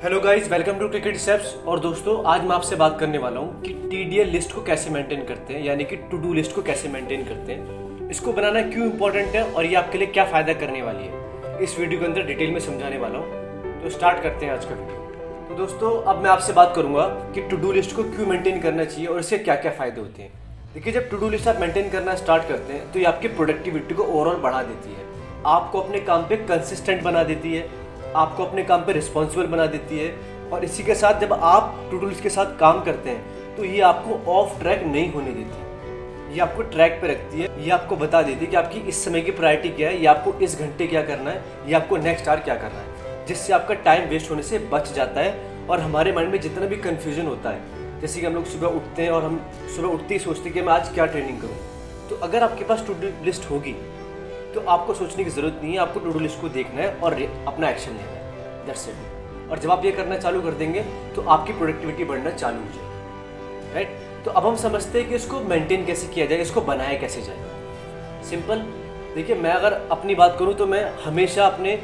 Hello guys welcome to cricket steps और दोस्तों, आज मैं आपसे बात करने वाला हूँ कि टीडीएल लिस्ट को कैसे मेंटेन करते हैं, यानी कि टू डू लिस्ट को कैसे मेंटेन करते हैं। इसको बनाना क्यों इंपॉर्टेंट है और ये आपके लिए क्या फ़ायदा करने वाली है? इस वीडियो के अंदर डिटेल में समझाने वाला हूँ। तो स्टार्ट करते हैं आज का वीडियो तो दोस्तों, अब मैं आपसे बात करूँगा कि टू डू लिस्ट को क्यों मेंटेन करना चाहिए और इससे क्या क्या फ़ायदे होते हैं। देखिए, जब टू डू लिस्ट आप मेंटेन करना स्टार्ट करते हैं तो ये आपकी प्रोडक्टिविटी को ओवरऑल बढ़ा देती है। आपको अपने काम पे कंसिस्टेंट बना देती है। आपको अपने काम पर रिस्पॉन्सिबल बना देती है और इसी के साथ जब आप टू के साथ काम करते हैं तो ये आपको ऑफ़ ट्रैक नहीं होने देती। ये आपको ट्रैक पे रखती है। ये आपको बता देती है कि आपकी इस समय की प्रायोरिटी क्या है, ये आपको इस घंटे क्या करना है, ये आपको नेक्स्ट आवर क्या करना है, जिससे आपका टाइम वेस्ट होने से बच जाता है और हमारे माइंड में जितना भी कन्फ्यूज़न होता है, जैसे कि हम लोग सुबह उठते हैं और हम सुबह उठते ही सोचते हैं कि मैं आज क्या ट्रेनिंग करूँ। तो अगर आपके पास टू लिस्ट होगी तो आपको सोचने की ज़रूरत नहीं है, आपको टू डू लिस्ट को देखना है और अपना एक्शन लेना है। दैट्स इट और जब आप ये करना चालू कर देंगे तो आपकी प्रोडक्टिविटी बढ़ना चालू हो जाएगी। राइट तो अब हम समझते हैं कि इसको मेंटेन कैसे किया जाए, इसको बनाया कैसे जाए। सिंपल देखिए, मैं अगर अपनी बात करूँ तो मैं हमेशा अपने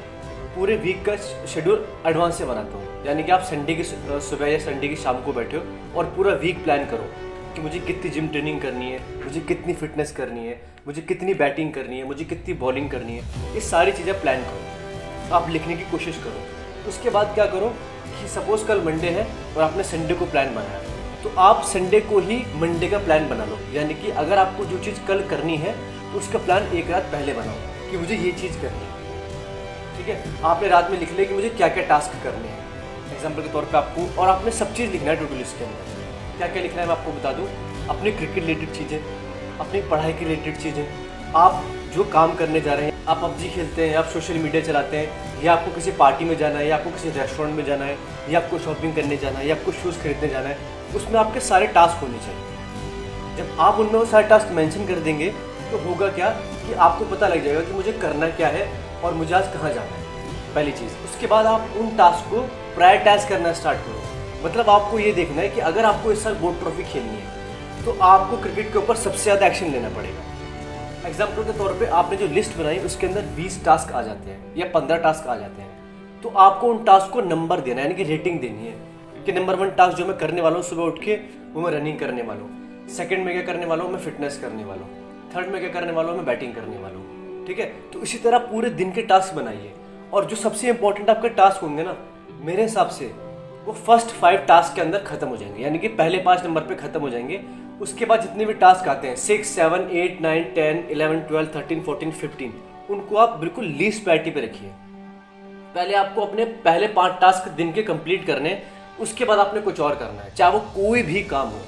पूरे वीक का शेड्यूल एडवांस से बनाता हूँ। यानी कि आप संडे की सुबह या संडे की शाम को बैठे हो और पूरा वीक प्लान करो। कि मुझे कितनी जिम ट्रेनिंग करनी है, मुझे कितनी फिटनेस करनी है, मुझे कितनी बैटिंग करनी है, मुझे कितनी बॉलिंग करनी है, ये सारी चीज़ें प्लान करो। आप लिखने की कोशिश करो। उसके बाद क्या करो कि सपोज़ कल मंडे है और आपने संडे को प्लान बनाया। तो आप संडे को ही मंडे का प्लान बना लो। यानी कि अगर आपको जो चीज़ कल करनी है तो उसका प्लान एक रात पहले बनाओ कि मुझे ये चीज़ करनी है। ठीक है? आपने रात में लिख लिया कि मुझे क्या क्या टास्क करने हैं। एग्ज़ाम्पल के तौर पर आपको और आपने सब चीज़ लिखना है टू लिस्ट के अंदर। क्या क्या लिखना है मैं आपको बता दूँ? अपनी क्रिकेट रिलेटेड चीज़ें, अपनी पढ़ाई के रिलेटेड चीज़ें। आप जो काम करने जा रहे हैं, आप पबजी खेलते हैं, आप सोशल मीडिया चलाते हैं, या आपको किसी पार्टी में जाना है, या आपको किसी रेस्टोरेंट में जाना है, या आपको शॉपिंग करने जाना है, या आपको शूज़ खरीदने जाना है, उसमें आपके सारे टास्क होने चाहिए। जब आप उनमें वो सारे टास्क मेंशन कर देंगे तो होगा क्या कि आपको पता लग जाएगा कि मुझे करना क्या है और मुझे आज कहाँ जाना है। पहली चीज़। उसके बाद आप उन टास्क को प्रायोरिटाइज करना स्टार्ट करो। मतलब आपको ये देखना है कि अगर आपको इस साल बोर्ड ट्रॉफी खेलनी है तो आपको क्रिकेट के ऊपर सबसे ज़्यादा एक्शन लेना पड़ेगा। एग्ज़ाम्पल के तौर पे आपने जो लिस्ट बनाई, उसके अंदर 20 टास्क आ जाते हैं या 15 टास्क आ जाते हैं। तो आपको उन टास्क को नंबर देना यानी कि रेटिंग देनी है कि नंबर वन टास्क जो मैं करने वाला हूँ, सुबह उठ के वो मैं रनिंग करने वाला हूँ। सेकेंड में क्या करने वाला हूँ, मैं फिटनेस करने वाला हूँ। थर्ड में क्या करने वाला हूँ, मैं बैटिंग करने वाला हूँ। ठीक है? तो इसी तरह पूरे दिन के टास्क बनाइए। और जो सबसे इंपॉर्टेंट आपके टास्क होंगे ना, मेरे हिसाब से वो फ़र्स्ट फाइव टास्क के अंदर खत्म हो जाएँगे। यानी कि पहले पाँच नंबर पे खत्म हो जाएँगे। उसके बाद जितने भी टास्क आते हैं six seven eight nine ten eleven twelve thirteen fourteen fifteen उनको आप बिल्कुल लीस्ट प्रायोरिटी पे रखिए। पहले आपको अपने पहले पाँच टास्क दिन के कंप्लीट करने उसके बाद आपने कुछ और करना है, चाहे वो कोई भी काम हो।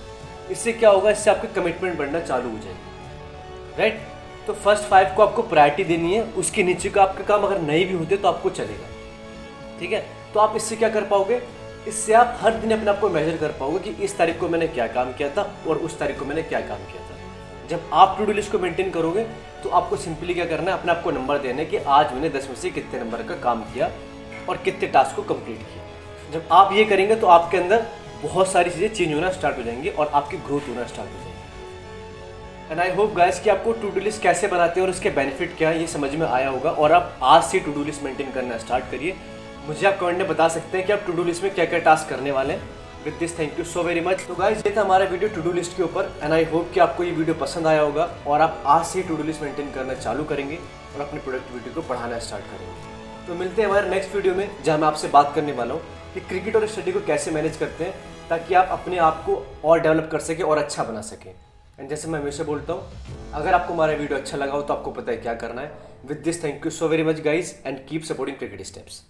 इससे क्या होगा, इससे आपकी कमिटमेंट बढ़ना चालू हो जाएगी। राइट तो फ़र्स्ट फाइव को आपको प्रायोरिटी देनी है, उसके नीचे का आपके काम अगर नहीं भी होते तो आपको चलेगा। ठीक है? तो आप इससे क्या कर पाओगे? इससे आप हर दिन अपने आप को मेजर कर पाओगे कि इस तारीख को मैंने क्या काम किया था और उस तारीख को मैंने क्या काम किया था। जब आप टू डू लिस्ट को मेंटेन करोगे तो आपको सिंपली क्या करना है, अपने आप को नंबर देना कि आज मैंने दस में से कितने नंबर का काम किया और कितने टास्क को कंप्लीट किया। जब आप ये करेंगे तो आपके अंदर बहुत सारी चीज़ें चेंज होना स्टार्ट हो जाएँगी और आपकी ग्रोथ होना स्टार्ट हो जाएगी। एंड आई होप गाइस कि आपको टू डू लिस्ट कैसे बनाते हैं और उसके बेनिफिट क्या है, ये समझ में आया होगा और आप आज से टू डू लिस्ट मेंटेन करना स्टार्ट करिए। मुझे आप कमेंट में बता सकते हैं कि आप टू डू लिस्ट में क्या क्या टास्क करने वाले हैं. With this thank you so very much तो गाइज़ ये था हमारा वीडियो टू डू लिस्ट के ऊपर एंड आई होप कि आपको ये वीडियो पसंद आया होगा, और आप आज से ही टू डू लिस्ट मेंटेन करना चालू करेंगे, और अपनी प्रोडक्टिविटी को बढ़ाना स्टार्ट करेंगे. तो मिलते हैं हमारे नेक्स्ट वीडियो में, जहाँ मैं आपसे बात करने वाला हूँ, कि क्रिकेट और स्टडी को कैसे मैनेज करते हैं, ताकि आप अपने आप को और डेवलप कर सकें, और अच्छा बना सकें. एंड जैसे मैं हमेशा बोलता हूँ, अगर आपको हमारा वीडियो अच्छा लगा हो तो आपको पता है क्या करना है. With this thank you so very much guys and keep supporting cricket steps